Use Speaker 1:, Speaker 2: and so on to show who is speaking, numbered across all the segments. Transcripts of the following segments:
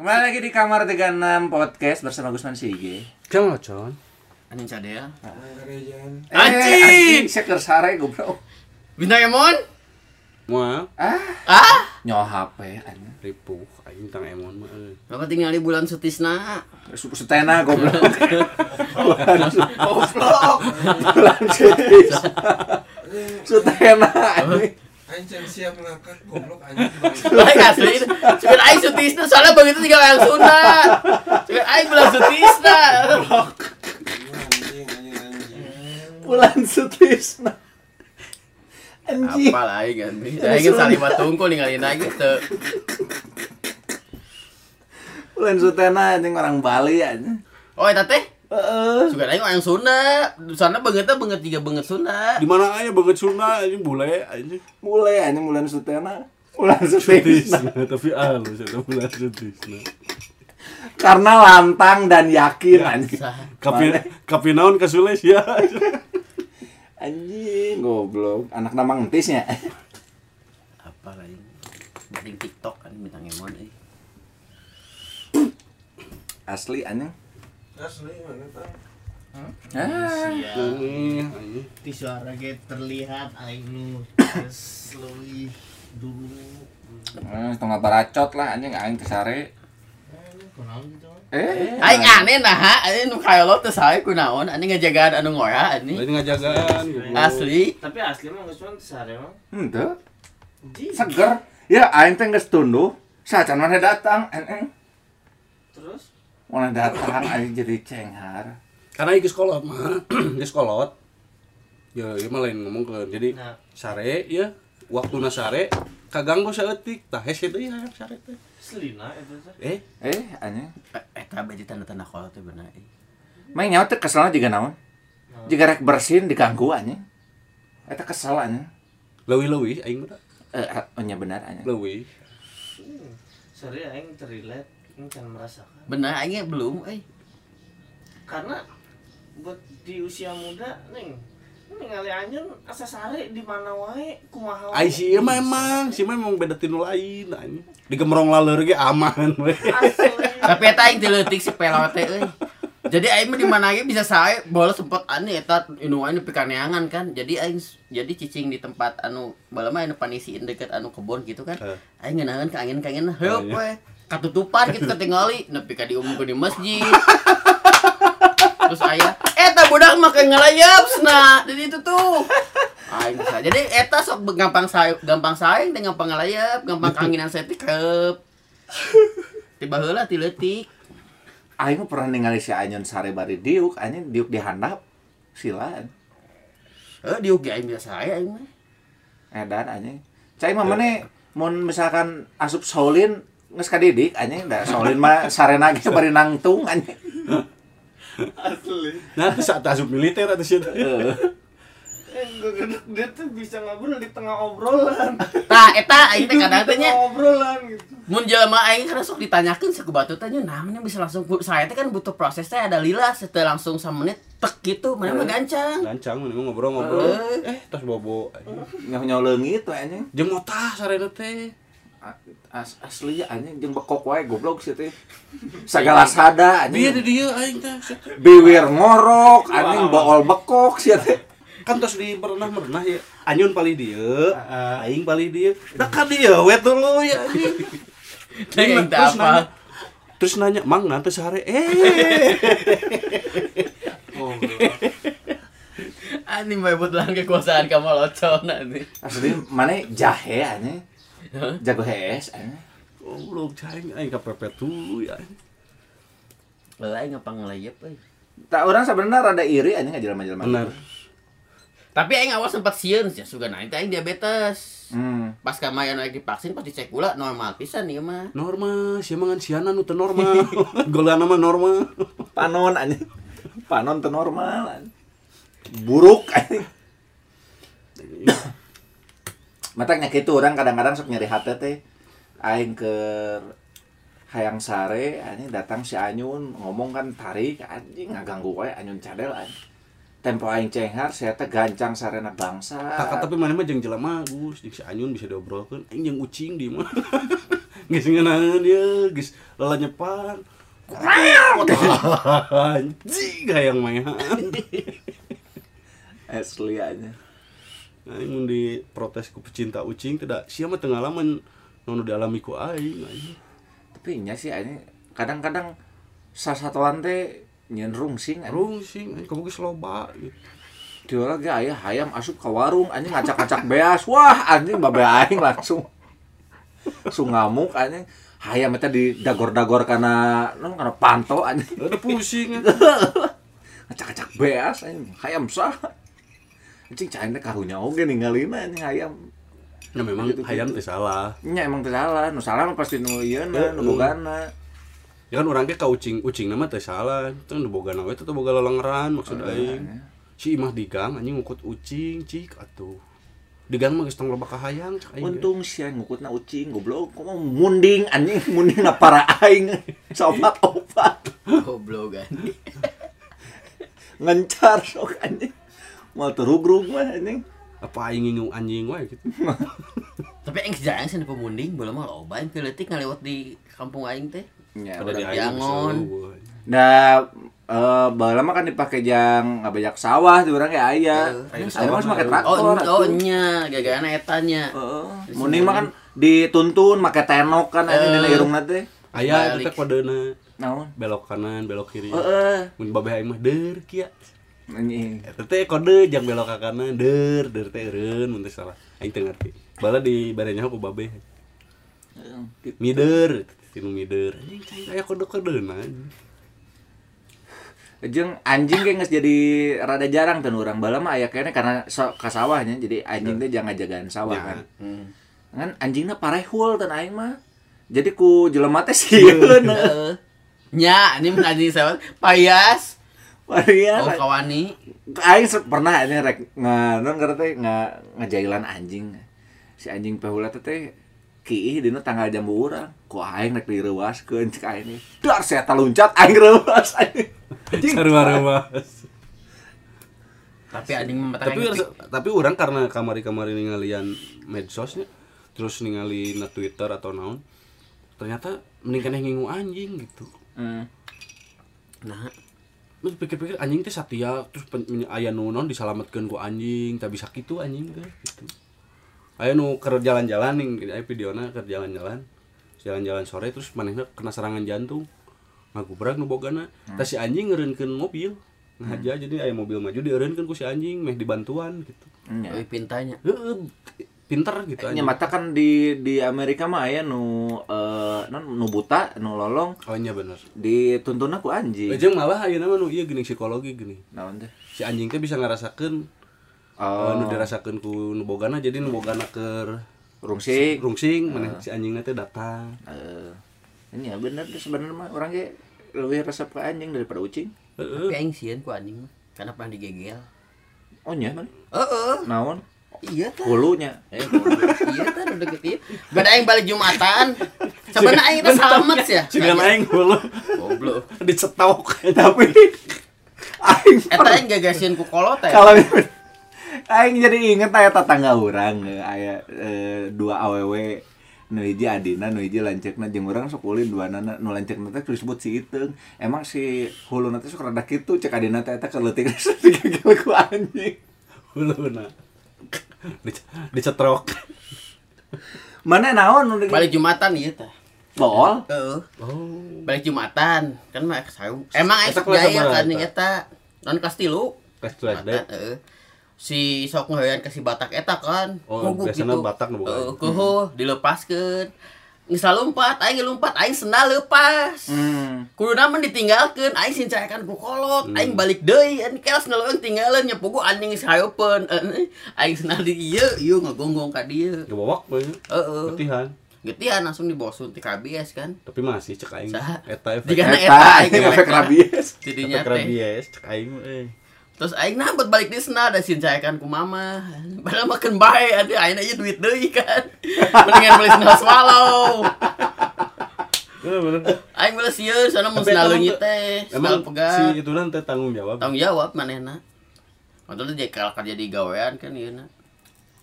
Speaker 1: Kembali lagi di kamar 36 podcast bersama Gusman Sige.
Speaker 2: Jangan locon.
Speaker 3: Anjing cadel.
Speaker 1: Eh,
Speaker 3: Anjing!
Speaker 1: saya kersare goblok.
Speaker 3: Bintang Emon?
Speaker 2: Moal
Speaker 1: Ah,
Speaker 3: Ah?
Speaker 1: nyawa HP anjing.
Speaker 2: ripuh aing tang emon mah. euy.
Speaker 3: Bapak tinggal di bulan sutisna.
Speaker 1: Su- Setena goblok.
Speaker 3: Goblok.
Speaker 1: Bulan sutis. Setena anjing.
Speaker 4: Can siap ngakak goblok anjing.
Speaker 3: Baik asli. Cuman aing sutisna soalnya begitu tinggal yang sunat. Cuman aing bulan sutisna.
Speaker 4: Anjing anjing anjing.
Speaker 1: Bulan sutisna. Anjing.
Speaker 3: Apa lah aing kan? Aing salima tungkul ninggalin aing teu.
Speaker 1: Bulan sutena anjing orang Bali anjing.
Speaker 3: Oh eta teh?
Speaker 1: Heeh.
Speaker 3: Sugan aing yang Sunda. Sana beungeutna beungeut tiga beungeut Sunda.
Speaker 2: Di mana aya banget Sunda anjing bule anjing.
Speaker 1: Mulai anjing bulan sutena. Bulan sutisna.
Speaker 2: Tapi halus eta bulan sutisna.
Speaker 1: Karena lantang dan yakin anjing.
Speaker 3: Sah.
Speaker 2: Kapi
Speaker 1: Mana?
Speaker 2: kapi naon ka Sules ya.
Speaker 1: Anjing, goblok. Anak nama entisnya.
Speaker 3: Apa lah aing? Dari TikTok kan bintang Emon euy.
Speaker 1: Asli anjing.
Speaker 4: Asli mana?
Speaker 1: Ah.
Speaker 2: Anjing.
Speaker 5: di suara ge terlihat aing nu leuwih dulu
Speaker 1: Eh, setengah baracot lah anjing aing teh sare.
Speaker 5: kunaon gitu
Speaker 1: Eh,
Speaker 3: Aing aneh nah? Aing nu kayolo teu sae kunaon? Anjing ngajagaan anu ngora anjing.
Speaker 2: Lain ngajagaan gitu.
Speaker 3: Asli.
Speaker 5: tapi asli mah geus mah sare mah
Speaker 1: henteu.
Speaker 5: Ji.
Speaker 1: Seger. Ya aing teh geus tunduh. Sacan mana datang, eneng.
Speaker 5: terus
Speaker 1: Mana datang aing jadi cenghar.
Speaker 2: Karena ieu kolot mah, geus kolot. Ya, ieu mah lain ngomong ke. Jadi
Speaker 5: nah
Speaker 2: sare ya, waktuna sare kaganggu saeutik. Tah hese deui hayang sare teh.
Speaker 5: selina eta teh
Speaker 2: Eh,
Speaker 1: Eh, anjing.
Speaker 3: Eh, Eta beti tanda-tanda kolot teh bener. eh.
Speaker 1: Main nyawa teh keselna juga naon? Jika rek bersin diganggu anjing. Eta kesel anjing.
Speaker 2: leuwih-leuwih aing mah.
Speaker 1: Eh, oh nya benar anjing.
Speaker 2: Leuwih.
Speaker 5: sare aing terrelate aing can merasakan
Speaker 3: Bener aing belum eh.
Speaker 5: karena buat di usia muda neng ningali anjeun asa sare di mana wae kumaha wae.
Speaker 2: Ai si ieu mah emang, si mah emang beda tinu lain anjing. Digemrong laleur ge aman we.
Speaker 5: asli
Speaker 3: Tapi eta aing teu leutik si pelot teh euy. Jadi aing mah di mana ge bisa sae bola sempat aneh eta inu aing nepi kaneangan kan. Jadi aing jadi cicing di tempat anu bae mah anu panisiin deket anu kebon gitu kan. Aing ngeunaheun ka angin-angin
Speaker 2: Oh,
Speaker 3: heup
Speaker 2: iya.
Speaker 3: we. Katutupan gitu ketinggali nepi ka diumumkeun di masjid. Terus aya eta budak mah kayak ngelayap nah jadi itu tuh. Aing bisa. Jadi eta sok gampang sae gampang saing teh gampang ngelayap gampang kanginan setik heup tiba heula ti leutik.
Speaker 1: Aing mah pernah ningali si Anyun sare bari diuk, anjing diuk di handap. Silaan.
Speaker 3: eh diuk ge aing biasa aya aing mah.
Speaker 1: Edan anjing. Cai mah mana mun misalkan asup Shaolin geus kadidik anjing da Shaolin mah sarena ge bari nangtung anjing
Speaker 5: asli
Speaker 2: Nah, saat asup militer atau sih.
Speaker 1: Heeh.
Speaker 5: eh dia tuh bisa ngobrol di tengah obrolan
Speaker 3: tah eta aing teh kadang teh
Speaker 5: obrolan gitu
Speaker 3: mun jelema aing kan sok ditanyakeun sa batu teh nya nah mana bisa langsung saya teh kan butuh proses teh ada lila setelah langsung menit tek gitu mana mah gancang
Speaker 2: Gancang mana ngobrol-ngobrol.
Speaker 3: Eh.
Speaker 2: Eh, tas bobo.
Speaker 1: nyaw nyaw leungit anjing
Speaker 2: Jeung motah sarena teh.
Speaker 1: As, asli anjing jeung bekok wae goblok sih teh sagala sada
Speaker 2: Dia di
Speaker 1: anjing
Speaker 2: dia aing teh.
Speaker 1: biwir ngorok anjing bool bekok sih teh
Speaker 2: Kan tos di merenah-merenah ya. Anyun pali dia, aing pali dia. Da kan dia we dulu ya anjing.
Speaker 3: teh
Speaker 2: Terus
Speaker 3: apa
Speaker 2: nanya, terus nanya, "Mang, nanti sehari." Eh.
Speaker 3: anjing bae butuh kekuasaan kamu locon anjing
Speaker 1: asli mana jahe jago hes anjing
Speaker 2: Goblok cai aing kapepet dulu ya.
Speaker 3: Lah aing ngapa ngelayap euy.
Speaker 1: Tak orang sebenarnya rada iri anjing ngajelma-jelma
Speaker 2: Benar.
Speaker 3: tapi aing awal sempat sieun ya suga naik teh aing diabetes.
Speaker 1: Hmm.
Speaker 3: Pas kamayan lagi vaksin pasti cek gula normal pisan ieu mah.
Speaker 2: Norma, sih mangan siana nu teu normal. Golana mah normal.
Speaker 1: panon anjing. Panon teu normal buruk anjing Matak kitu orang kadang-kadang sok nyari hati teh aing ke hayang sare anjing datang si Anyun ngomong kan tarik anjing ngaganggu wae Anyun cadel anjing tempo aing cenghar saya teh gancang sarena bangsa
Speaker 2: Kakak tapi mana mah jeung jelema Gus, jeung si Anyun bisa diobrolkeun, aing jeung ucing di mah. Geus ngeunaheun dia, geus lelenyepan. Anjing hayang maehan.
Speaker 1: asli aja
Speaker 2: Aing mun diprotes ku pecinta ucing tidak. Sia mah teu ngalaman nu dialami ku aing
Speaker 1: tapi nya sih ini kadang-kadang sasatuan teh nyen rungsing anjing.
Speaker 2: Rungsing aing kamu geus loba gitu.
Speaker 1: lagi ayah hayam asup ke warung anjing ngacak-ngacak beas. Wah anjing babe aing langsung. Langsung ngamuk anjing. Hayam eta di dagor-dagor karena non karena panto anjing.
Speaker 2: Ada pusing
Speaker 1: ngacak-ngacak beas anjing hayam sah anjing teh karunya oge ninggalin anjing hayam
Speaker 2: Nah memang
Speaker 1: Gitu-gitu.
Speaker 2: hayam teh salah.
Speaker 1: nya emang teu salah nu salah mah pasti nu ieu
Speaker 2: Heeh.
Speaker 1: nu bogana
Speaker 2: Ya kan orang ge ka ucing ucing nama teh salah. Itu nu boga we teh boga lelengeran maksud aing. Si imah di gang anjing ngukut ucing cik atuh. Di gang mah geus tong loba ka hayang cak aing.
Speaker 1: untung sia ngukutna ucing goblok kok mau munding anjing munding na para aing sobat obat
Speaker 3: Goblok kan.
Speaker 1: ngencar sok anjing mau terugrug mah anjing.
Speaker 2: Apa aing ngingung anjing wae gitu.
Speaker 3: Tapi aing jarang sih pemunding, belum mah loba aing ngalewat di kampung aing teh.
Speaker 1: ya,
Speaker 2: Pada di geus
Speaker 1: nah eh baheula mah kan dipakai jang ngabajak sawah di urang ya aya. Aya mah make traktor
Speaker 3: Oh, oh nya, gagana etanya.
Speaker 1: Heeh. munding mah kan dituntun make tenok kan anjing dina irungna teh.
Speaker 2: Aya teh kodena
Speaker 1: naon?
Speaker 2: Belok kanan, belok kiri.
Speaker 1: heeh.
Speaker 2: Mun babeh aing mah deur kieu.
Speaker 1: Anjing
Speaker 2: Eta teh kode jang belok ka kanan deur, deur teh eureun mun teh salah. Aing teu ngarti. Bala di barenya ku babeh.
Speaker 1: Heeh.
Speaker 2: Mider, tinu mider. Anjing cai aya kode-kodena.
Speaker 1: Jeung anjing kayak geus jadi rada jarang tuh urang bala mah aya kene karena so, sawahnya jadi anjing teh jangan jagaan sawah kan.
Speaker 3: Hmm.
Speaker 1: Kan anjingna parehul teh aing mah. Jadi ku jelema teh sieun.
Speaker 3: Heeh. Nya, ini mun anjing sama payas.
Speaker 1: Waria.
Speaker 3: Oh, kawani.
Speaker 1: Aing pernah ini rek nga non karena teh nga ngajailan anjing. Si anjing pehula teh teh kiih dina tanggal jambu urang. Ku aing rek direuaskeun cek aing. Dar saya taluncat aing reuas anjing. Anjing.
Speaker 2: Sarua-sarua.
Speaker 3: Tapi anjing
Speaker 2: tapi tapi orang karena kamari-kamari ningalian medsosnya terus ningali na Twitter atau naon ternyata mending keneh ngingu anjing gitu
Speaker 1: Hmm.
Speaker 3: Nah,
Speaker 2: Terus pikir-pikir anjing teh satia terus pen, aya nu naon diselamatkeun ku anjing tapi sakitu anjing teh gitu. Aya nu keur jalan-jalan nih aya videona keur jalan-jalan. Jalan-jalan sore terus manehna kena serangan jantung. Ngagubrak nu bogana. Tah si anjing ngeureunkeun mobil. Ngaja jadi aya mobil maju dieureunkeun ku si anjing meh dibantuan gitu.
Speaker 3: Euy pintanya.
Speaker 2: Heeh, pinter gitu anjing.
Speaker 1: mata kan di di Amerika mah aya nu eh non nu buta, nu lolong
Speaker 2: Oh iya bener.
Speaker 1: dituntun aku anjing.
Speaker 2: Ejeng malah ayeuna mah nu ieu geuning psikologi gini.
Speaker 1: Naon teh?
Speaker 2: Si anjing teh bisa ngarasakeun
Speaker 1: Oh,
Speaker 2: eh, nu dirasakeun ku nu bogana jadi nu bogana keur
Speaker 1: rungsing.
Speaker 2: rungsing mana si anjingnya teh datang
Speaker 1: Eh, ini ya bener deh sebenarnya mah orang ge lebih resep ke anjing daripada ucing.
Speaker 3: Tapi aing sieun ku anjing. Karena pernah digegel.
Speaker 1: Oh nya man.
Speaker 3: Heeh.
Speaker 1: Naon?
Speaker 3: Iya tah.
Speaker 1: Hulunya.
Speaker 3: Eh, iya tah udah deket ieu. Bada aing balik Jumatan. Sebenarnya aing teh salamet ya.
Speaker 2: Sigan aing hulu
Speaker 3: Goblok.
Speaker 2: dicetok
Speaker 1: Tapi aing
Speaker 3: Eta aing gagasieun ku kolot teh.
Speaker 1: kalau aing jadi inget aya tetangga urang eh, aya eh, dua awewe nu hiji adina nu hiji lanceukna jeung urang sok ulin dua nana nu lanceukna teh disebut si Iteung emang si huluna teh sok rada kitu cek adina teh eta keleutik digegel ku anjing
Speaker 2: hulu na dicetrok
Speaker 1: mana naon?
Speaker 3: Balik Jumatan ieu tah.
Speaker 1: Bool
Speaker 3: Heeh.
Speaker 2: oh
Speaker 3: Balik Jumatan. Kan mah saeu. Emang aing
Speaker 2: Eta
Speaker 3: sok
Speaker 2: sabaraha
Speaker 3: kan
Speaker 2: eta?
Speaker 3: eta. Non kelas 3.
Speaker 2: kelas tuh SD
Speaker 3: Batak, heeh. Si sok ngeueun ka si Batak eta kan.
Speaker 2: Oh,
Speaker 3: Nguguk
Speaker 2: biasana
Speaker 3: gitu.
Speaker 2: Batak boga.
Speaker 3: Heeh, kuhu dilepaskeun. Geus lompat, aing lompat, aing sendal leupas.
Speaker 1: hmm.
Speaker 3: Kuduna mah ditinggalkeun, aing sincayakan ku kolot,
Speaker 2: Hmm.
Speaker 3: aing balik deui, an kelas ngeuleuh tinggalin nya pugu anjing geus hayeupeun. Eh, Aing sendal di ieu, ieu ngagonggong ka dieu.
Speaker 2: gebobok banyak
Speaker 3: Heeh.
Speaker 2: latihan
Speaker 3: Getian langsung dibawa suntik KBS kan.
Speaker 2: tapi masih cek aing eta efek
Speaker 1: eta
Speaker 3: eta,
Speaker 1: aing efek rabies
Speaker 3: Tidinya
Speaker 2: efek
Speaker 3: teh.
Speaker 2: rabies cek aing eh
Speaker 3: Terus aing nambet balik di sana ada sincayakan ku mama. Padahal makan bae ada aing aja duit deui kan. Mendingan beli sendal swallow.
Speaker 2: bener bener
Speaker 3: Aing beli sieun sana mun
Speaker 2: emang
Speaker 3: leungit teh,
Speaker 2: emang
Speaker 3: pegat.
Speaker 2: si itu nanti tanggung jawab
Speaker 3: Tanggung jawab manehna. Padahal jadi kalau kerja di gawean kan ieu na.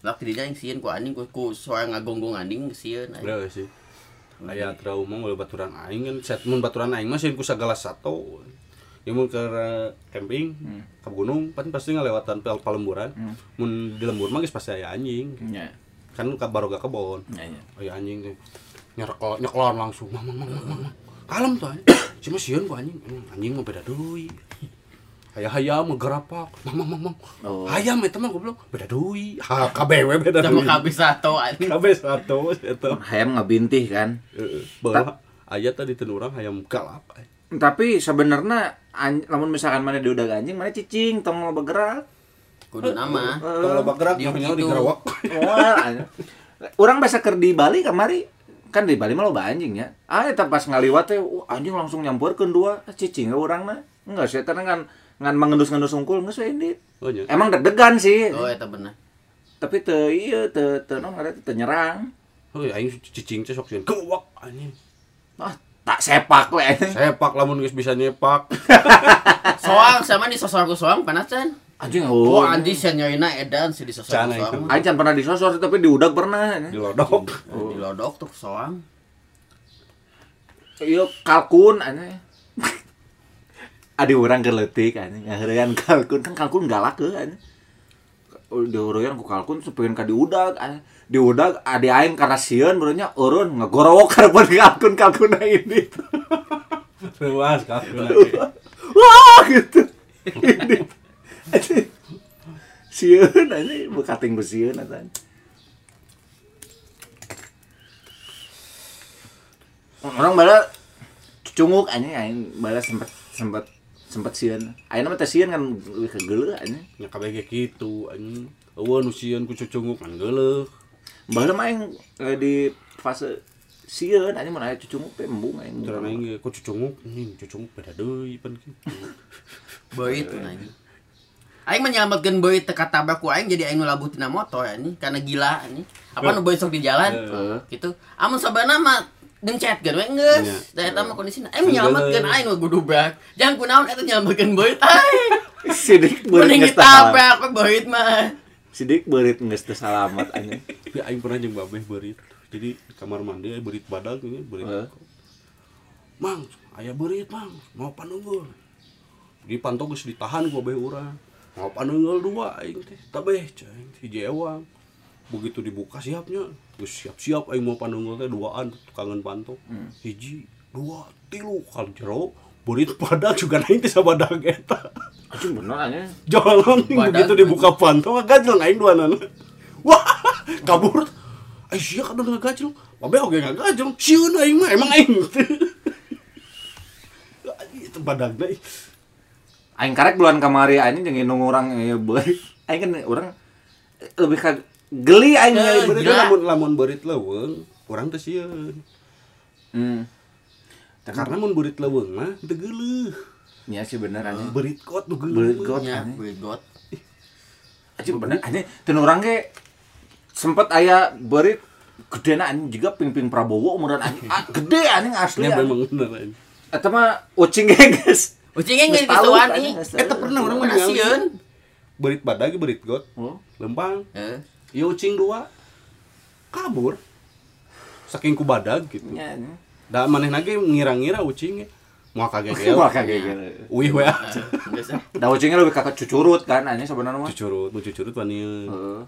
Speaker 3: Lah tidinya aing sieun ku anjing ku ku soal ngagonggong anjing sieun.
Speaker 2: Bener sih? Aya trauma oleh baturan aing kan set mun baturan aing mah sieun ku sagala sato. Ya mun ke camping ke gunung kan pasti ngelewatan pel palemburan. Mun di lembur mah geus pasti aya anjing.
Speaker 1: Nya
Speaker 2: kan ka baroga kebon.
Speaker 1: Nya nya
Speaker 2: aya anjing. Teh nyerekol nyeklon langsung. Mang mang mang mang kalem tuh anjing. Si mah sieun ku anjing. Anjing mah beda deui Hayam hayam ngegerapak, mang mang mang mang.
Speaker 1: Oh.
Speaker 2: Hayam eta mah goblok beda deui. Ha KBW beda
Speaker 3: Sama
Speaker 2: deui.
Speaker 3: kabis satu.
Speaker 2: Kabeh satu eta.
Speaker 1: hayam ngabintih kan
Speaker 2: Heeh. Bawa aya tadi teu urang hayam galak.
Speaker 1: tapi sebenarnya an- lamun misalkan mana diudag anjing mana cicing tong mau bergerak
Speaker 3: Kudu nama.
Speaker 2: Tong loba gerak
Speaker 3: Di
Speaker 2: namanya
Speaker 3: gitu.
Speaker 2: digerawak.
Speaker 1: Wah, anjing. orang biasa ker di Bali kemari kan di Bali mah loba anjing ya ah eta pas ngaliwat teh wah, anjing langsung nyamperkeun dua cicing orang mah enggak sih kan ngan mengendus-ngendus unggul geus we indit
Speaker 2: Oh nya.
Speaker 1: emang deg-degan sih
Speaker 3: Oh, eta bener.
Speaker 1: tapi teu ieu teu teu naon ngaranna teu nyerang
Speaker 2: Oh aing cicing teh sok sieun gewak anjing.
Speaker 1: ah tak sepak we anjing.
Speaker 2: Sepak lamun geus bisa nyepak.
Speaker 3: Soang sama di sosor ku soang panas can.
Speaker 1: anjing
Speaker 3: Oh,
Speaker 1: oh
Speaker 3: anjing sia nyoina edan si di sosor soang.
Speaker 1: Can pernah disosor tapi diudag pernah anjing.
Speaker 2: Dilodok.
Speaker 3: Oh, di lodok tuh soang.
Speaker 1: Iya kalkun anjing. Adi orang leutik anjing ngaheurean kalkun kan kalkun galak ke anjing. Di ureuyan ku kalkun supaya ka diudag. Diudag adi aing karena sieun beureunya eureun ngagorowok karepan kalkun kalkuna ini.
Speaker 2: Luas kalkun.
Speaker 1: Wah gitu. Ini. Anjing. Sieun anjing bekating besieun anjing. Orang bala cunguk anjing aing bala sempet sempet sempet sieun. Ayeuna mah teh sieun kan lebih ke geuleuh anjing.
Speaker 2: Nya kabeh ge kitu anjing. Eueuh nu sieun ku cucunguk kan geuleuh.
Speaker 1: Mah aing eh, di fase sieun anjing mun aya cucunguk teh embung aing.
Speaker 2: Cara aing ge ku cucunguk anjing cucunguk beda deui pan kitu.
Speaker 3: Boy itu nanya. Aing menyelamatkan boy teka tabrak ku aing jadi aing ngelabut tina motor ya ini karena gila ini. Apa nu boy sok di jalan?
Speaker 1: Heeh.
Speaker 3: Gitu. Amun sabana mah gencet kan we geus.
Speaker 2: Iya.
Speaker 3: Da eta mah kondisina aing menyelamatkan aing we gudubrak. Jangan kunaon eta nyelamatkan boy aing.
Speaker 1: Sidik beurit
Speaker 3: Mending
Speaker 1: salamat.
Speaker 3: ditabrak we mah.
Speaker 1: Sidik beurit geus teu salamat anjing.
Speaker 2: Tapi aing pernah jeung babeh beurit. Jadi di kamar mandi aya beurit badag ini beurit.
Speaker 1: Heeh.
Speaker 2: Mang, aya beurit, Mang. Mau panunggul. Di pantau geus ditahan ku babeh urang. Mau panunggul dua aing teh. Tabeh ceng hiji ewang. Begitu dibuka siapnya, geus siap-siap aing mau panunggul teh duaan tukangan pantau. Hiji, dua, tilu kal jero. Beurit badag juga aing teh sabadag eta.
Speaker 1: Anjing bener.
Speaker 2: Jolong
Speaker 3: Badan.
Speaker 2: begitu dibuka pantau ngagajel aing dua nana. Wah, kabur. Ai sia kada ngagajel. Babe oge ngagajel. Sieun aing mah emang aing. Itu badagna ih.
Speaker 1: Aing karek bulan kamari anjing jeung indung urang eh, beurit. Aing kan urang eh, lebih ka geli aing
Speaker 3: Eh,
Speaker 1: beurit.
Speaker 3: gila.
Speaker 2: lamun lamun beurit leuweung, urang teh sieun.
Speaker 1: Hmm.
Speaker 2: Karena mun beurit leuweung mah teu geuleuh.
Speaker 1: Iya sih bener anjing.
Speaker 2: Beurit kot nu
Speaker 1: Beurit
Speaker 2: geuleuh.
Speaker 1: kot.
Speaker 3: Ya,
Speaker 1: anjing.
Speaker 3: boy got.
Speaker 1: Anjing bener anjing. Teu urang ge sempet aya beurit gedena anjing juga ping-ping Prabowo umuran anjing. Ah, gede anjing asli.
Speaker 2: Ya
Speaker 1: anjing.
Speaker 2: memang bener aing.
Speaker 1: Eta mah ucing ge geus. Anjing,
Speaker 3: nih.
Speaker 1: geus tahu.
Speaker 2: Eta pernah urang mah
Speaker 3: sieun?
Speaker 2: Beurit badag ge beurit got.
Speaker 1: Oh.
Speaker 2: Lempang.
Speaker 3: Heeh.
Speaker 2: Ieu ucing dua kabur. Saking ku badag gitu.
Speaker 1: Nya anjing.
Speaker 2: Da maneh nage ngira-ngira ucingnya mau kagegel.
Speaker 1: Wah kagek.
Speaker 2: Uih we.
Speaker 3: Geus ah.
Speaker 1: Da ucingnya lebih kakak cucurut kan anjing sebenarnya mah.
Speaker 2: Cucurut, nu cucurut wani.
Speaker 1: Heeh.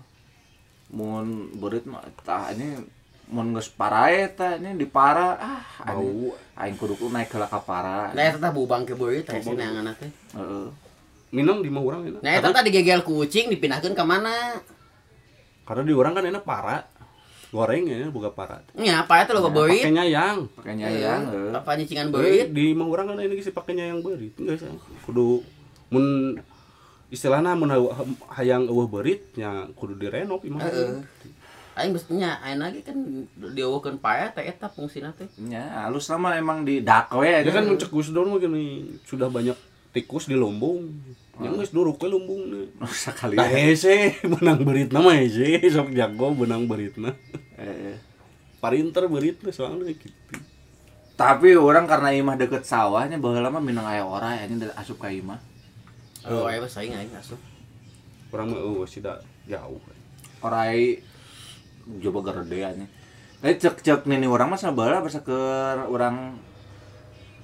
Speaker 1: Mun beurit mah tah anjing mun geus parae tah anjing dipara ah anjing.
Speaker 2: Bau.
Speaker 1: Aing kudu ku naik ke ka para.
Speaker 3: Nah, eta teh bubang ke boy teh sih neangan teh.
Speaker 1: Heeh.
Speaker 2: Minang di mah urang.
Speaker 3: Nah, eta teh digegel ku ucing dipindahkeun ka mana?
Speaker 2: Karena di orang kan enak para. Goreng ya buka para.
Speaker 3: Nya, apa itu lo boy?
Speaker 2: Pakai nyayang.
Speaker 1: Pakai nyayang. heeh.
Speaker 3: Apa nyicingan
Speaker 2: Beurit
Speaker 3: boy?
Speaker 2: di mah urang kan ini sih pakai nyayang beurit. Enggak sih. Kudu mun istilahna mun ha- hayang eueuh beurit nya kudu direnov imah.
Speaker 3: Heeh. Aing mestinya aing lagi kan dieuwekeun pae teh eta fungsina teh.
Speaker 1: Nya halus nama emang di dak we
Speaker 2: Ya kan mencek Gus Dur gini sudah banyak tikus di lumbung. Yang geus duruk we lumbung
Speaker 1: sekali.
Speaker 2: Tah hese menang beritna mah hese sok jago menang beritna.
Speaker 1: Heeh.
Speaker 2: Parinter beritna soalnya gitu.
Speaker 1: Tapi orang karena imah deket sawahnya baheula mah minang aya ora anjing dari asup ka imah.
Speaker 3: Oh, aya mah saing aing asup.
Speaker 2: Orang mah eueuh sida jauh.
Speaker 1: Orai coba gerde anjing. Eh cek cek nini orang mah sabala basa ke orang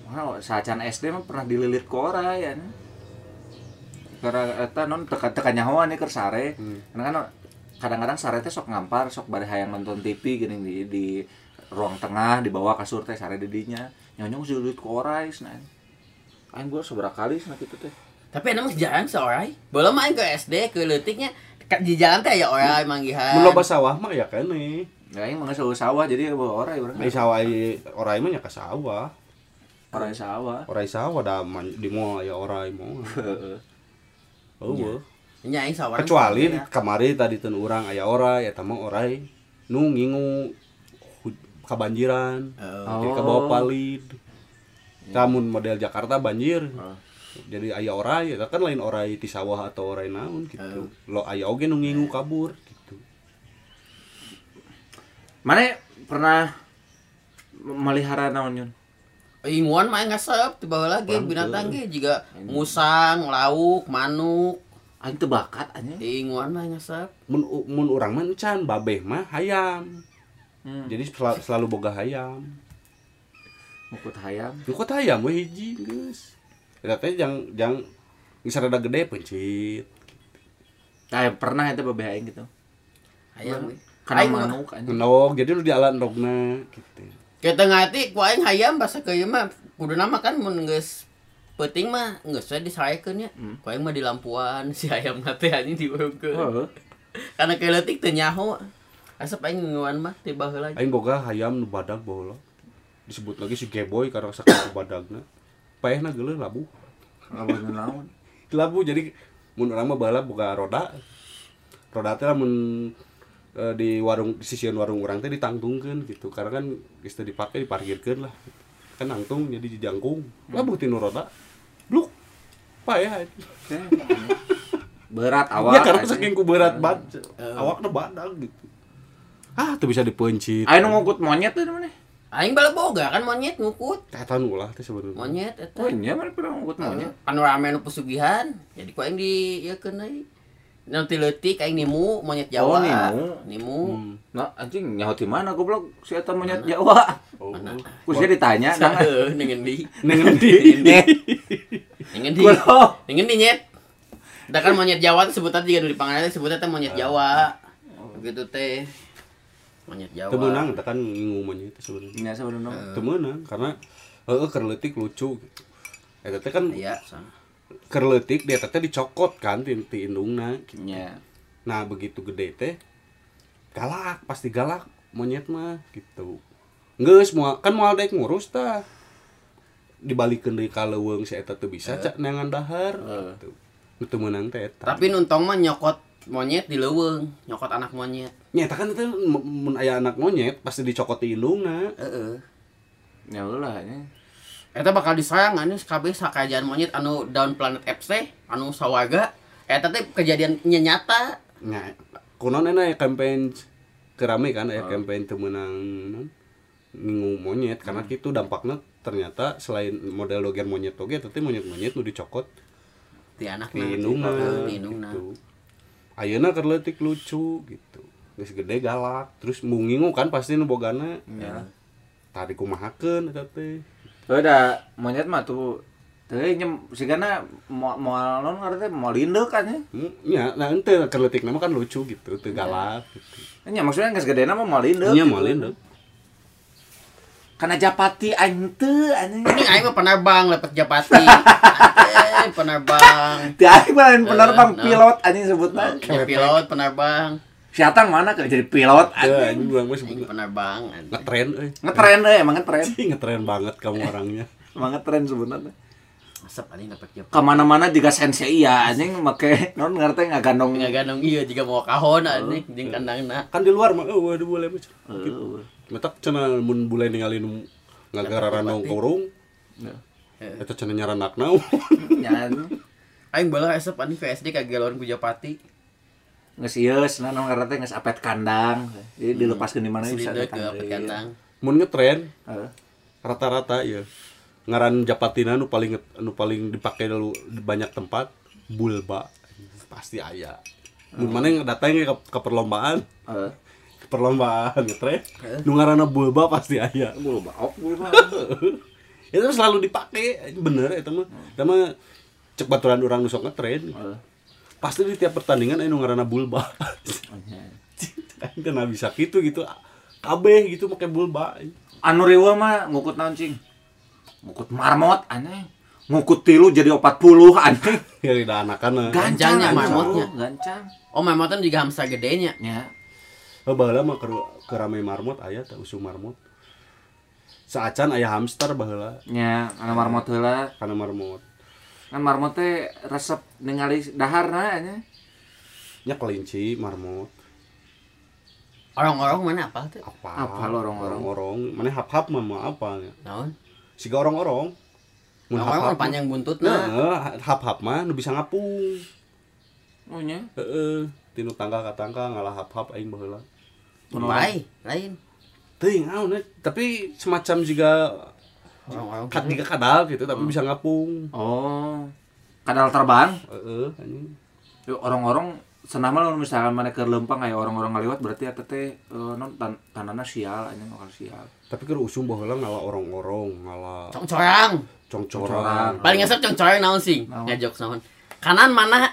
Speaker 1: Wah, saacan SD mah pernah dililit ku orang ya. Karena eta non teka teka nyahoan nih ke sare. Karena kan kadang-kadang sare teh sok ngampar, sok bari hayang nonton TV gini di, di ruang tengah di bawah kasur teh sare di dinya. Nyonyong dililit ku orang cenah. Aing gua seberapa kali cenah kitu teh.
Speaker 3: Tapi emang jalan seorai. Belum main ke SD ke leutiknya Ka- di jalan teh ya orang manggihan.
Speaker 2: Mun loba sawah mah ya kene.
Speaker 1: Ya aing mah geus sawah jadi bawa orang urang.
Speaker 2: Ai sawah ai orai mah nya ka sawah.
Speaker 1: Orang sawah.
Speaker 2: Orai sawah da man- di moal ya orai moal. Eueuh.
Speaker 3: Nya aing sawarang.
Speaker 2: Kecuali
Speaker 3: Ya.
Speaker 2: kamari tadi teu urang aya orai eta mah orai nu ngingu kabanjiran.
Speaker 3: Oh.
Speaker 2: Jadi ke bawah palid. Namun model Jakarta banjir.
Speaker 1: Oh.
Speaker 2: Jadi aya orai, eta kan lain orai ti sawah atau orai naon gitu. Lo aya oge nu ngingu kabur gitu.
Speaker 1: Mana pernah melihara naon Yun?
Speaker 3: Inguan mah ngasep tiba lagi
Speaker 1: Orang
Speaker 3: binatang ge juga musang, lauk, manuk.
Speaker 1: Aing teu bakat anjing.
Speaker 3: Inguan mah ngasep.
Speaker 2: Mun mun urang mah nu can babeh mah hayam.
Speaker 1: Hmm.
Speaker 2: Jadi sel- selalu boga hayam.
Speaker 1: Mukut hayam.
Speaker 2: Nyukot hayam we hiji geus. Eta teh jang jang geus rada gede pencit.
Speaker 1: Kayak pernah itu babeh aing gitu.
Speaker 3: Hayam.
Speaker 1: Karena manuk anjing.
Speaker 2: Ngendog, jadi lu di alat ndogna gitu.
Speaker 3: Kita ngati ku aing hayam basa ke ieu mah kudu nama kan mun geus peuting mah geus we disaraekeun nya. Ku aing mah di lampuan si hayam teh anjing diurungkeun.
Speaker 1: Heeh.
Speaker 3: Karena keleutik teu nyaho. Asap aing nginguan mah tiba heula.
Speaker 2: Aing boga hayam nu badag baheula. Disebut lagi si Geboy karena sakit badagna. Paehna geuleuh labu.
Speaker 1: Lamun naon?
Speaker 2: Labu jadi mun urang mah baheula boga roda. Roda teh lamun eh, di warung di sisian warung urang teh ditangtungkeun gitu. Karena kan geus teu dipake diparkirkeun lah. Kan nangtung jadi dijangkung. Labu tinu roda. Bluk. Paeh.
Speaker 1: Berat awak.
Speaker 2: Ya karena saking ku berat banget. Awakna badag gitu. Ah, tuh bisa dipencit.
Speaker 1: Nu ngukut monyet tuh mana?
Speaker 3: Aing bala boga kan monyet ngukut.
Speaker 2: Tata nu ulah teh sebenarnya.
Speaker 3: Monyet eta.
Speaker 1: Oh iya mana pernah ngukut monyet?
Speaker 3: panorama nu pesugihan jadi ku aing di ieu keun deui nanti leutik aing nimu monyet Jawa
Speaker 1: Oh, nimu.
Speaker 3: nimu
Speaker 1: Nah anjing nyaho di mana goblok si eta monyet Jawa.
Speaker 2: Oh.
Speaker 1: Ku sih ditanya dah.
Speaker 3: Heuh, dengan di
Speaker 2: Nengen di.
Speaker 3: dengan di
Speaker 1: Goblok.
Speaker 3: dengan di nyet da kan monyet Jawa sebutan juga di panganan sebutnya teh monyet Jawa begitu teh monyet Jawa
Speaker 2: Teu meunang eta kan ngingu monyet teh sebenarnya.
Speaker 1: Nya sebenarnya.
Speaker 2: Teu meunang karena heeh keur leutik lucu gitu. Eta teh kan
Speaker 3: iya
Speaker 2: leutik dia teh dicokot kan ti, ti indungna. gitu.
Speaker 1: Nya.
Speaker 2: Nah, begitu gede teh galak, pasti galak monyet mah gitu. Geus moal kan moal daek ngurus tah. Dibalikeun deui ka leuweung si eta teu bisa cak neangan dahar gitu. Nu teu meunang teh
Speaker 3: tapi nuntong mah nyokot monyet di leuweung nyokot anak monyet
Speaker 2: Nyata kan itu mun aya anak monyet pasti dicokot di indungna.
Speaker 3: heeh
Speaker 1: Ya ulah nya.
Speaker 3: Eta bakal disayang anu kabeh sakajaan monyet anu daun planet teh anu sawaga eta teh kejadian nya nyata
Speaker 2: Nya kunon enak ya campaign kerame kan ya campaign teu meunang naon, ngingu monyet karena gitu dampaknya ternyata selain model doger monyet oge tapi monyet-monyet nu dicokot
Speaker 3: di anak
Speaker 2: di indungna gitu. Ayeuna keur leutik lucu gitu. Geus gede galak, terus mau ngingu kan pasti nu bogana.
Speaker 1: Ya.
Speaker 2: Tadi kumahakeun eta teh.
Speaker 1: Udah monyet mah tuh Teh nyem sigana moal moal non teh moal induk kan ya.
Speaker 2: Hmm, Ya, nah ente keur leutik nama kan lucu gitu, teu galak gitu.
Speaker 1: Nya maksudnya geus gedena mah moal induk.
Speaker 2: Nya moal induk.
Speaker 1: Karena japati anjing.
Speaker 3: ini aing mah penerbang lepet japati penerbang
Speaker 1: Ti aing mah penerbang pilot anjing sebutna.
Speaker 3: Ya, pilot penerbang
Speaker 1: Si Atang mana ke jadi pilot
Speaker 2: Teu
Speaker 1: anjing.
Speaker 2: anjing urang mah
Speaker 3: aing
Speaker 2: sebutna
Speaker 3: penerbang anjing.
Speaker 2: ngetren euy.
Speaker 1: Ngetren deh, emang ngetren.
Speaker 2: Ih, ngetren banget kamu orangnya.
Speaker 1: Emang ngetren sebenarnya.
Speaker 3: asap anjing lepet japati
Speaker 1: Ke mana-mana juga sensei iya anjing make non ngerti nggak gandong.
Speaker 3: nggak ganong iya jika mau kahon anjing jeung kandangna
Speaker 2: Kan di luar mah eueuh di boleh mah.
Speaker 1: Heuh.
Speaker 2: Metak cenah mun bule ningalin ngagara randong kurung.
Speaker 1: Ya.
Speaker 2: Eta cenah nyaranakna.
Speaker 1: Nya
Speaker 3: aing bala asap anjing VSD kagelon ku japati
Speaker 1: geus ieus nah non ngerti geus apet kandang. Jadi dilepaskeun di mana bisa
Speaker 3: ke apet kandang.
Speaker 2: Mun ngetren rata-rata ya ngaran japatina nu paling nu paling dipakai dulu di banyak tempat bulba. Pasti aya. Mun mana yang datang ke, ke perlombaan?
Speaker 1: Heeh.
Speaker 2: perlombaan ngetren. Nu ngaranna bulba pasti aya.
Speaker 1: Bulu baok bulu
Speaker 2: itu selalu dipakai bener itu mah. Itu mah cek baturan orang nu sok ngetren pasti di tiap pertandingan aya nu ngaranna bulba kan bisa gitu gitu kabeh gitu pakai bulba
Speaker 1: Anu riwa mah ngukut naon cing? Ngukut marmot aneh. Ngukut tilu jadi 40 aneh.
Speaker 2: ya tidak anakan
Speaker 3: Gancangnya,
Speaker 1: anjing.
Speaker 3: marmotnya.
Speaker 1: Gancang.
Speaker 3: Oh, memotan juga hamster gedenya.
Speaker 1: Ya.
Speaker 2: oh baheula mah keur kerame marmot aya teh usung marmot saacan aya hamster baheula
Speaker 1: Ya, anu marmot heula.
Speaker 2: kana marmot
Speaker 1: Kan marmot teh resep ningali daharna nya.
Speaker 2: nya kelinci marmot
Speaker 3: Orang-orang mana apa tuh?
Speaker 2: apa
Speaker 1: Apa lo orang-orang?
Speaker 2: orang mana hap hap mah mah apa nya
Speaker 3: Naon?
Speaker 2: siga orang orang mun
Speaker 3: Orang-orang
Speaker 2: hap-hap
Speaker 3: orang panjang buntut
Speaker 2: nah
Speaker 3: nah.
Speaker 2: hap hap mah nu bisa ngapung
Speaker 1: Oh nya.
Speaker 2: heeh tinu tangga ka tangga ngalah hap hap aing baheula
Speaker 3: Baik, lain.
Speaker 2: teuing naon tapi semacam juga
Speaker 3: Orang-orang
Speaker 2: kat juga kadal gitu tapi bisa ngapung
Speaker 1: Oh. Kadal terbang.
Speaker 2: heeh anjing
Speaker 1: Yuk, orang-orang senah mah misalkan mana ke lempang kayak orang-orang ngaliwat berarti eta teh eh, non tan tanana sial anjing lokal sial.
Speaker 2: tapi keur usum baheula ngalah orang-orang ngalah
Speaker 3: Congcorang.
Speaker 2: congcorang
Speaker 3: Paling ngesep congcorang naon sih? Ngajok naon? Kanan mana?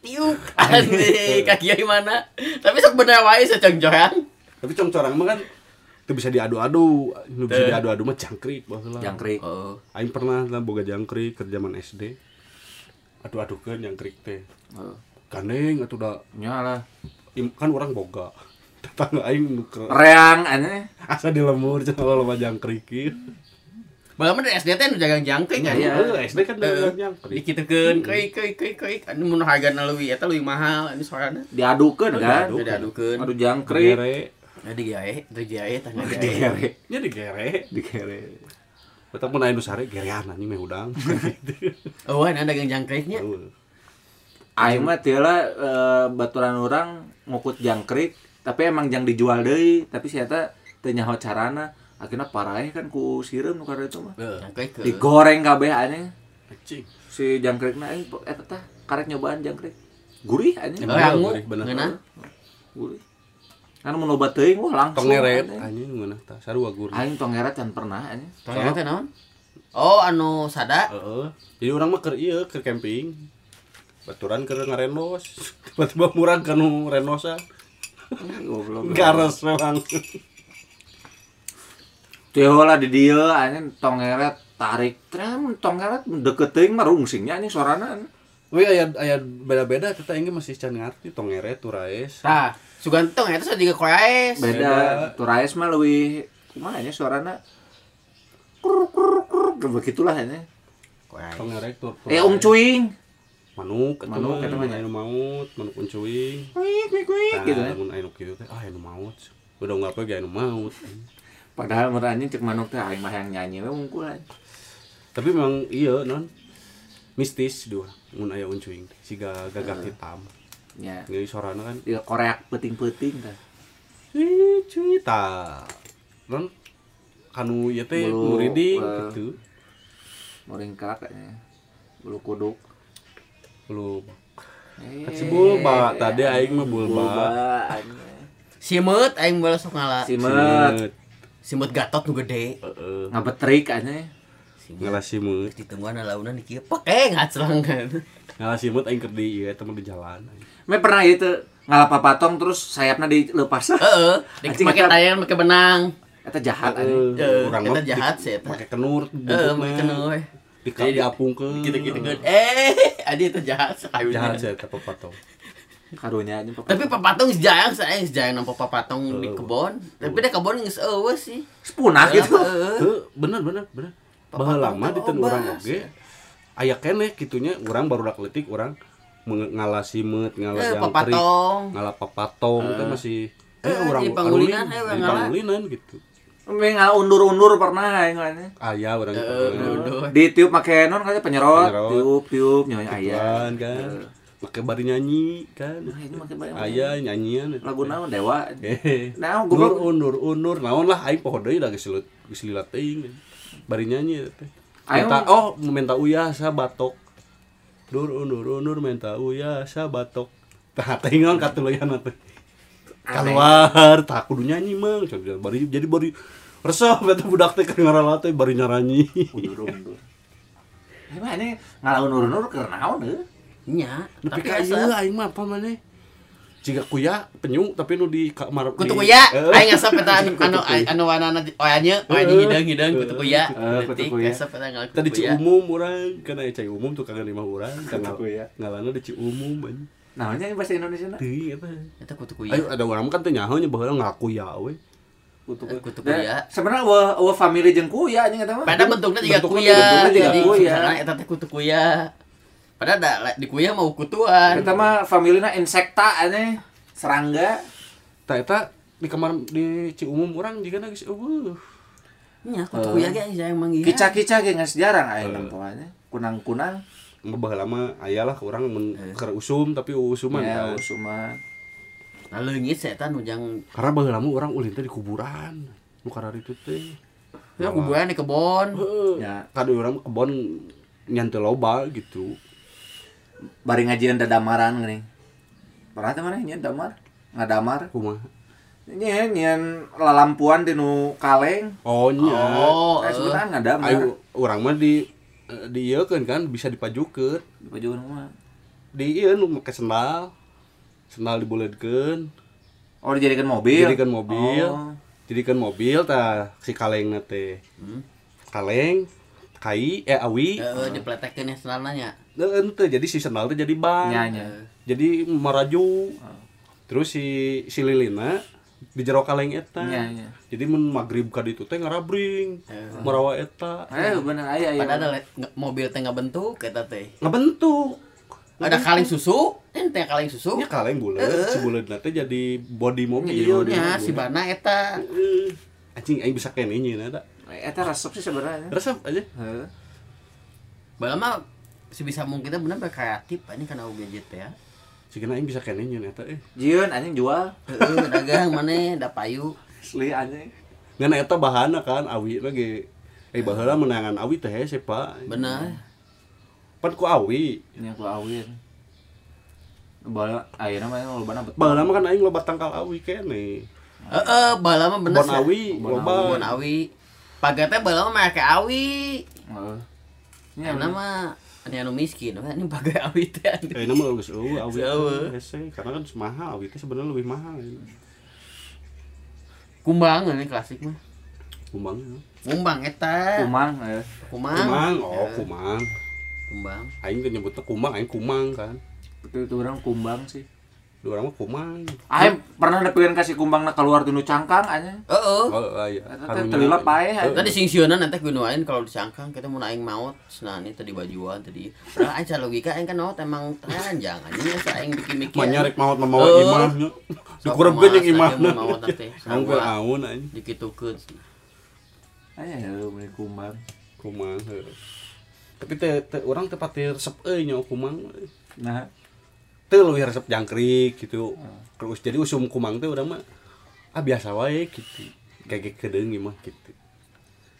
Speaker 3: Tiuk. Anjing, kaki mana? Tapi sok bener wae secongcorang.
Speaker 2: tapi congcorang mah kan itu bisa diadu-adu nu bisa diadu-adu mah jangkrik baheula
Speaker 1: Jangkrik.
Speaker 3: Oh.
Speaker 2: aing pernah lah boga jangkrik ke zaman SD adu-adukeun jangkrik teh
Speaker 1: Heeh.
Speaker 2: gandeng atuh da
Speaker 1: Nya lah.
Speaker 2: im- kan orang boga tetangga aing nu ke
Speaker 1: Reang aneh.
Speaker 2: asa di lemur cenah loba jangkrik
Speaker 3: Bagaimana dari SD teh nu jagang jangkrik kan?
Speaker 2: Heeh, SD kan dagang jangkrik
Speaker 3: Dikitukeun, koi koi koi koi. Anu mun hargana leuwih eta leuwih mahal ini soalna.
Speaker 1: Diadukeun kan.
Speaker 2: Diadu.
Speaker 3: Diadukeun.
Speaker 1: Adu jangkrik.
Speaker 3: Nah, digawe, digawe tangga digawe.
Speaker 2: Nya digere.
Speaker 1: Digere.
Speaker 2: Betul pun aya nu sare gerean anjing meh udang.
Speaker 3: Oh, ada dagang jangkriknya.
Speaker 1: Aing mah teu lah eh, baturan orang ngukut jangkrik tapi emang jang dijual deui tapi si eta teu nyaho carana. Akhirnya paraeh kan ku sireum nu itu mah. Digoreng kabeh aneh
Speaker 2: anjing.
Speaker 1: Si jangkrikna aing po- eta tah karek nyobaan jangkrik. Gurih aneh
Speaker 3: Oh, yang
Speaker 2: Gurih, bener.
Speaker 1: Gurih kan mun loba teuing wah langsung
Speaker 2: tongeret anjing mana tah sarua gurih
Speaker 1: aing tongeret can pernah aneh
Speaker 3: Tongeret teh naon? Oh, anu sada.
Speaker 2: Heeh. Jadi orang mah keur ieu keur camping. Baturan keur ngarenos. Tiba-tiba murah kan nu renosa.
Speaker 1: goblok
Speaker 2: Garas memang.
Speaker 1: teu lah di dieu aneh tongeret tarik tram tongeret deket teuing mah rungsingnya aneh sorana aneh.
Speaker 2: Wih aya aya beda-beda kita ini masih can ngarti tongeret turaes.
Speaker 3: Tah, sugantong eta juga koes.
Speaker 1: beda turaes mah lebih kumaha nya suarana kruk kruk kruk begitulah ini
Speaker 3: Koes.
Speaker 2: Tongeret tur.
Speaker 1: eh um cuing
Speaker 2: manuk eta
Speaker 1: Manuk, eta mah
Speaker 2: anu maut, manuk uncuing.
Speaker 1: kuik kuik kuik
Speaker 2: Nah,
Speaker 1: gitu ya
Speaker 2: mun anu kieu teh ah anu maut. Udah ngapa ge anu maut.
Speaker 1: padahal meranya cek manuk teh aing mah yang nyanyi we unggul aja.
Speaker 2: Tapi memang iya non mistis dua mun aya uncuing siga gagak hitam.
Speaker 1: ya
Speaker 2: Ngeui sorana kan
Speaker 1: dia koreak peting-peting tah
Speaker 2: Cuy, cuy, ta. Non kanu ieu teh
Speaker 1: Bulu,
Speaker 2: muriding
Speaker 1: eh.
Speaker 2: gitu.
Speaker 1: meringkak kayaknya bulu kuduk
Speaker 2: Belum.
Speaker 1: eh,
Speaker 2: Si bulba, tadi aing mah bulba.
Speaker 3: Simut aing bola sok ngala.
Speaker 1: simet
Speaker 3: Simut gatot nu gede.
Speaker 2: Heeh.
Speaker 1: ngabetrik aja
Speaker 3: Simut.
Speaker 2: Ngalah simut.
Speaker 3: Ditungguan launan di kieu. Pak eh ngacrang kan.
Speaker 2: Ngalah simut aing keur di ieu temen di jalan.
Speaker 1: me pernah itu ngalap patong terus sayapnya dilepas
Speaker 3: Heeh,
Speaker 1: Anjing, eta-
Speaker 3: tayang make benang.
Speaker 1: eta jahat.
Speaker 3: Eh,
Speaker 2: Urang
Speaker 3: eta
Speaker 2: mah
Speaker 3: jahat sih eta.
Speaker 2: Make kenur
Speaker 3: Heeh, make kenur.
Speaker 2: Di ka diapungkeun.
Speaker 3: Gitu-gitu kan. Eh, adi itu jahat sekali.
Speaker 2: Jahat sih eta papatong.
Speaker 1: karunya aja
Speaker 3: Tapi papatung sejayang saya sejayang nampak papatung di kebon. Tapi dia kebon geus eueuh sih.
Speaker 1: sepunah gitu
Speaker 2: bener bener bener. Mah di urang
Speaker 3: obas.
Speaker 2: oge. Aya keneh kitunya urang baru dak leutik urang menge- ngalah
Speaker 3: Eh,
Speaker 2: jangkrik,
Speaker 3: papatong.
Speaker 2: ngalah papatong itu masih
Speaker 3: Eh,
Speaker 2: eh
Speaker 3: panggulinan,
Speaker 2: alulin,
Speaker 3: eh,
Speaker 2: panggulinan gitu.
Speaker 1: Nggak undur-undur pernah aing mah, nya.
Speaker 2: Aya urang
Speaker 3: Eh,
Speaker 2: panggulinan.
Speaker 3: undur.
Speaker 1: di tiup make non kali penyerot,
Speaker 2: Penyerot.
Speaker 1: tiup tiup nyonya aya.
Speaker 2: Gituan kan. Pakai bari nyanyi kan.
Speaker 1: Nah, ini make bayang.
Speaker 2: Aya nyanyian.
Speaker 1: Lagu naon dewa.
Speaker 2: Eh.
Speaker 1: Nah,
Speaker 2: Nur
Speaker 1: goblok.
Speaker 2: undur undur naon lah aing poho deui da geus lilat geus lilat teuing. Bari nyanyi teh.
Speaker 1: Aing-
Speaker 2: Minta oh minta uyah sa batok. Dur undur undur minta uyah sa batok. Tah teh ngaon katuluyan teh. keluar tak kudu nyanyi mang bari jadi bari resah eta budak teh ngarala teh bari nyaranyi
Speaker 1: undur-undur Emang ini ngalahin urun-urun karena naon eh?
Speaker 3: Nya tapi
Speaker 2: ka
Speaker 3: asa
Speaker 2: ieu aing mah apa maneh Jika kuya penyu tapi nu di kamar
Speaker 3: kutu kuya
Speaker 2: Eh,
Speaker 3: aing ngasap eta anu anu anu wanana oyanya oyanya hidang hidang kutu kuya
Speaker 1: kutu kuya.
Speaker 2: Tadi
Speaker 3: kutu
Speaker 2: ci
Speaker 3: kuya
Speaker 2: umum orang aya cai umum tukang lima orang kan
Speaker 1: Kutu kuya.
Speaker 2: ngalana di ci umum ban.
Speaker 1: Namanya yang bahasa Indonesia na?
Speaker 2: Teuing eta.
Speaker 3: eta kutu kuya
Speaker 2: Ayo ada orang kan teu nyaho nya baheula ngaku ya we.
Speaker 1: Kutu
Speaker 3: kuya.
Speaker 1: Sebenarnya wah wah family jeung kuya anjing eta mah.
Speaker 3: pada bentuknya juga kuya
Speaker 1: bentuknya juga
Speaker 3: jadi
Speaker 1: kuya.
Speaker 3: misalnya eta teh kutu kuya padahal da, di kuya mau kutuan
Speaker 1: Eta mah familina insekta aneh. Serangga.
Speaker 2: Tah eta di kamar di ci umum orang juga geus eueuh.
Speaker 3: nya kutu kuya ge saya emang iya
Speaker 1: Kica-kica ge geus jarang aya nampaknya. Kunang-kunang.
Speaker 2: Ngebah lama aya lah urang mun
Speaker 3: Eh.
Speaker 2: keur usum tapi usuman
Speaker 1: Ya,
Speaker 2: kan.
Speaker 1: usuman.
Speaker 3: nah leungit setan ujang
Speaker 2: Karena baheula lama urang ulin teh di kuburan. Nu karar itu teh.
Speaker 3: ya kuburan di kebon.
Speaker 1: Ya.
Speaker 2: Kadu urang kebon nyantai loba gitu.
Speaker 1: Bari ngajian dadamaran geuning. Pernah teh mana nyeun damar? Ngadamar.
Speaker 2: Kumaha?
Speaker 1: Nyeun nyeun lalampuan di nu kaleng.
Speaker 2: Oh nya.
Speaker 3: oh
Speaker 1: Eh,
Speaker 3: eh.
Speaker 1: sebenarnya ngadamar.
Speaker 2: Ayo urang mah di di ieu kan kan bisa dipajukeun.
Speaker 1: Di pajuan mah.
Speaker 2: Di ieu nu make sendal. Sendal dibuleutkeun.
Speaker 1: Oh, dijadikan mobil.
Speaker 2: Jadikan mobil.
Speaker 1: Oh.
Speaker 2: Jadikan mobil tah si kalengna teh.
Speaker 3: Hmm.
Speaker 2: Kaleng kai eh awi
Speaker 3: Eh, dipletekeun ya senarnya
Speaker 2: Nah, ente jadi si sendal teh jadi ban.
Speaker 1: Nya, nya.
Speaker 2: jadi meraju. Terus si si lilina di jero kaleng eta.
Speaker 1: Nya.
Speaker 2: jadi mun magrib ka ditu teh ngarabring
Speaker 3: Eh.
Speaker 2: marawa eta.
Speaker 1: Eh, bener aya aya.
Speaker 3: padahal ada nge- mobil teh nggak bentuk eta teh.
Speaker 2: Ngebentuk.
Speaker 3: Ada kaleng susu? Ente kaleng susu?
Speaker 2: Nya kaleng bulet si buletna teh jadi body mobil.
Speaker 1: body
Speaker 3: ya si bana eta.
Speaker 2: Eh, anjing aing bisa kene nyeun eta.
Speaker 1: Eta resep sih sebenarnya.
Speaker 2: resep aja.
Speaker 1: Heeh.
Speaker 3: Bala mah sebisa mungkin kita bener kreatif ini karena gadget ya.
Speaker 2: Sikina aing bisa kene nyeun eta eh
Speaker 1: Jieun anjing jual.
Speaker 3: Heeh, dagang mana da payu.
Speaker 1: Asli anjing.
Speaker 2: ngan eta bahana kan awi lagi eh baheula menangan awi teh hese pak
Speaker 3: Bener.
Speaker 2: pan ku awi
Speaker 1: Ini aku awin. Bala ayeuna mah lobana betul.
Speaker 2: baheula mah kan aing loba tangkal awi kene
Speaker 3: Heeh, bala mah bener. Sih.
Speaker 2: awi loba
Speaker 3: Kebon awi. Pagatnya bala mah make awi.
Speaker 1: Heeh.
Speaker 3: Mah ini anu miskin, wah, ini pakai awi teh.
Speaker 2: Eh, nama geus eueuh awi
Speaker 3: Eueuh.
Speaker 2: teh hese karena kan mahal awi teh sebenarnya lebih mahal
Speaker 3: Kumbang ini klasik mah.
Speaker 2: kumbang
Speaker 3: Kumbang eta.
Speaker 1: kumang eh.
Speaker 3: Kumang.
Speaker 2: kumang oh
Speaker 3: Eh,
Speaker 2: kumang
Speaker 3: Kumbang.
Speaker 2: aing teh nyebutnya kumang aing kumang kan
Speaker 1: Itu itu orang kumbang sih.
Speaker 2: Dua orang mah kumang
Speaker 1: Aing pernah nepikan kasih kumbangna keluar dinu cangkang anjing.
Speaker 3: Heeh.
Speaker 2: oh iya.
Speaker 1: Teh paeh anjing.
Speaker 3: Tadi singsieunan nanti gunain kalau disangkang kita mau aing maut nah ini tadi bajuan tadi. Aing cara logika aing kan maut emang ranjang aja ya saya aing bikin mikir
Speaker 2: mah nyarek maut memawa
Speaker 3: Oh.
Speaker 2: imah dikurebkeun
Speaker 3: mamas
Speaker 2: imah
Speaker 3: maut Sama.
Speaker 2: aun aing
Speaker 3: dikitukeun.
Speaker 1: Aya heuh beli kumbang.
Speaker 2: kumang tapi teh teh urang teh pati resep euy kumang
Speaker 1: Nah,
Speaker 2: teu leuwih resep jangkrik gitu. Terus jadi usum kumang teh urang mah ah biasa wae gitu. Kayak kedeung mah gitu.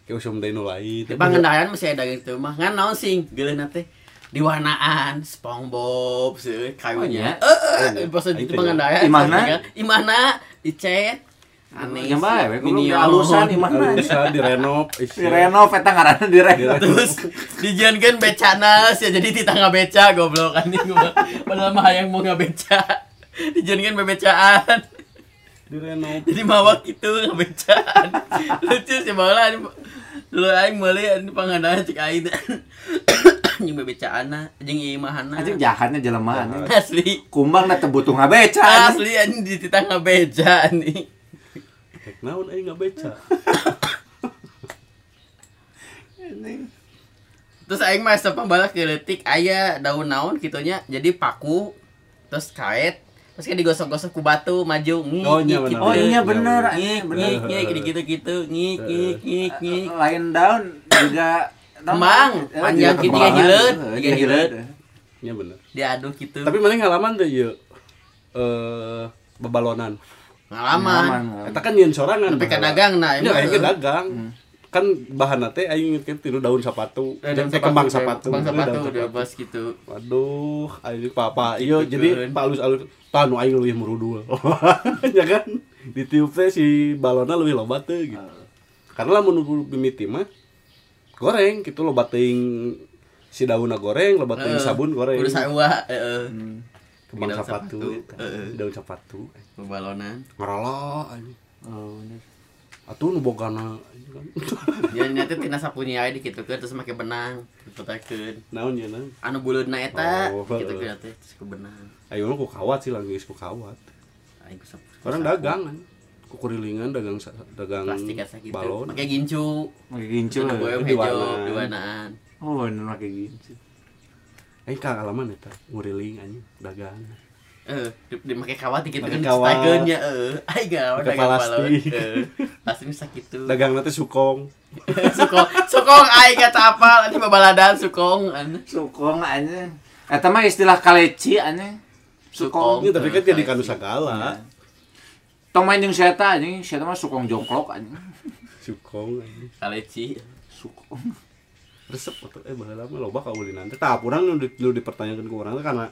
Speaker 2: Kayak usum deui nu lain.
Speaker 3: Di pangandaran masih ada gitu mah. Ngan naon sing? Geuleuna teh di warnaan SpongeBob sih kayunya.
Speaker 1: Oh,
Speaker 3: eh
Speaker 2: iya.
Speaker 3: eh pas di
Speaker 2: Aing teh
Speaker 3: pangandaran
Speaker 1: Imahna?
Speaker 3: imahna dicet aneh
Speaker 1: Yang we, goblok,
Speaker 3: minion.
Speaker 1: halusan imahna.
Speaker 2: bisa direnov
Speaker 1: Direnov eta ngaranna direnov.
Speaker 3: terus dijangan becana sih jadi di tangga beca goblok. Anjing gua padahal mah hayang mau ngabeca dijangan bebecaan.
Speaker 2: Direnov
Speaker 3: jadi mawak itu ngabecaan lucu sih malah dulu aing meuli anu pangandaran cek aing. Anjing bebecaan jeung imahana.
Speaker 1: Anjing jahatnya jelema anjing.
Speaker 3: asli.
Speaker 1: Kumbang na teu butuh ngabeca anjing.
Speaker 3: asli anjing di tangga beca nih
Speaker 2: Tek naon aing ngabeca
Speaker 3: terus aing mah sepah balak geletik aya daun naon kitunya jadi paku terus kait terus kayak digosok-gosok ku batu maju ngik
Speaker 2: Oh, iya
Speaker 3: ngik,
Speaker 2: bener.
Speaker 1: Oh iya bener,
Speaker 3: ngik
Speaker 1: anjing, bener.
Speaker 3: ngik ngik gitu gitu gitu ngik ngik ngik ngik.
Speaker 1: Lain daun juga
Speaker 3: Kembang,
Speaker 1: Eh,
Speaker 3: panjang gitu, tiga hileud,
Speaker 1: Eh,
Speaker 3: tiga hileud.
Speaker 2: nya bener
Speaker 3: diaduk gitu.
Speaker 2: Tapi mana ngalaman teh ieu eh babalonan
Speaker 3: pengalaman.
Speaker 2: Kan nyeun sorangan
Speaker 3: tapi kan dagang nah
Speaker 2: ini dagang. Kan bahan teh aing inget tiru daun sapatu.
Speaker 3: Eh,
Speaker 2: teh kembang
Speaker 3: sapatu,
Speaker 2: sapatu.
Speaker 3: kembang
Speaker 2: Daun
Speaker 3: sapatu. udah gitu.
Speaker 2: Waduh aing papa iya
Speaker 3: Gitu,
Speaker 2: jadi pak alus alus tanu aing leuwih merudul. Ya kan? Ditiup teh si balona leuwih loba teh gitu. Karena lamun mimiti mah goreng gitu loba teuing si daunna goreng loba teuing
Speaker 3: Heeh.
Speaker 2: sabun goreng.
Speaker 3: udah sawa heeh
Speaker 2: kembang
Speaker 3: heeh.
Speaker 2: daun sapatu.
Speaker 3: Balonan.
Speaker 2: Ngarala anjing.
Speaker 1: Oh, bener.
Speaker 2: atuh nu bogana
Speaker 3: ya nyata tina sapunya aja gitu kan terus make benang dipotekeun
Speaker 2: naon ya naon?
Speaker 3: Anu buleudna eta
Speaker 2: Oh,
Speaker 3: gitu kan teh terus ke benang.
Speaker 2: Ayo mah ku kawat sih lagi ku kawat.
Speaker 3: Ku
Speaker 2: orang dagang kan ku kurilingan dagang dagang
Speaker 3: plastik asa gitu.
Speaker 2: balon.
Speaker 3: Make gincu.
Speaker 1: Pakai gincu
Speaker 3: boem
Speaker 2: di
Speaker 3: hejo
Speaker 2: warna.
Speaker 3: di warnaan.
Speaker 1: Oh, bener pakai gincu.
Speaker 2: Eh kagalaman eta nguriling anjing dagang
Speaker 3: eh di, di make kawat gitu kan
Speaker 2: Make kawat.
Speaker 3: distakeun nya eh ai gawe
Speaker 2: Make
Speaker 3: dagang
Speaker 2: plastik.
Speaker 3: eh plastik bisa gitu
Speaker 2: dagang nanti sukong
Speaker 3: sukong sukong ai kata apa nanti babaladan sukong
Speaker 1: Sukong anjing. Eta mah istilah kaleci anjing.
Speaker 3: Sukong.
Speaker 1: Sukong.
Speaker 2: ya, tapi kan jadi kanu
Speaker 3: Kalesi.
Speaker 2: sagala
Speaker 1: Tong main jeung sieta anjing, sieta mah sukong jongklok anjing.
Speaker 2: sukong anjing
Speaker 3: kaleci
Speaker 1: Sukong.
Speaker 2: Resep atau eh baheula mah loba ulin nanti. Tah urang nu, di- nu dipertanyakan ke urang teh karena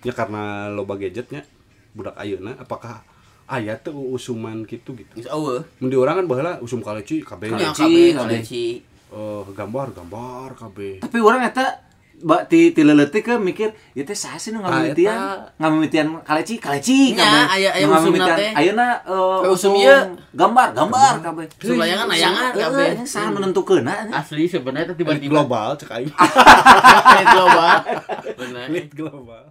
Speaker 2: ya karena loba gadgetnya budak ayeuna apakah aya teh usuman gitu? Gitu
Speaker 3: eueuh
Speaker 2: mun di urang kan baheula usum kaleci kabeh.
Speaker 1: Kaleci,
Speaker 3: kaleci
Speaker 2: eh gambar gambar kabeh.
Speaker 1: Tapi orang eta ba ti ti leuleut ke mikir ieu teh saha sih nu
Speaker 2: Ah,
Speaker 1: ngamimitian?
Speaker 2: eta.
Speaker 1: Ngamimitian kaleci, kaleci kabeh.
Speaker 3: aya- aya usumna
Speaker 1: ngamimitian
Speaker 3: teh.
Speaker 1: Ayeuna eh,
Speaker 3: Kayak usum ieu.
Speaker 1: gambar, gambar kabeh.
Speaker 3: Usum layangan, layangan kabeh.
Speaker 1: Heeh, saha nu nentukeunna anjing.
Speaker 3: asli sebenarnya tiba-tiba
Speaker 2: global cek aing
Speaker 3: global
Speaker 2: Elit global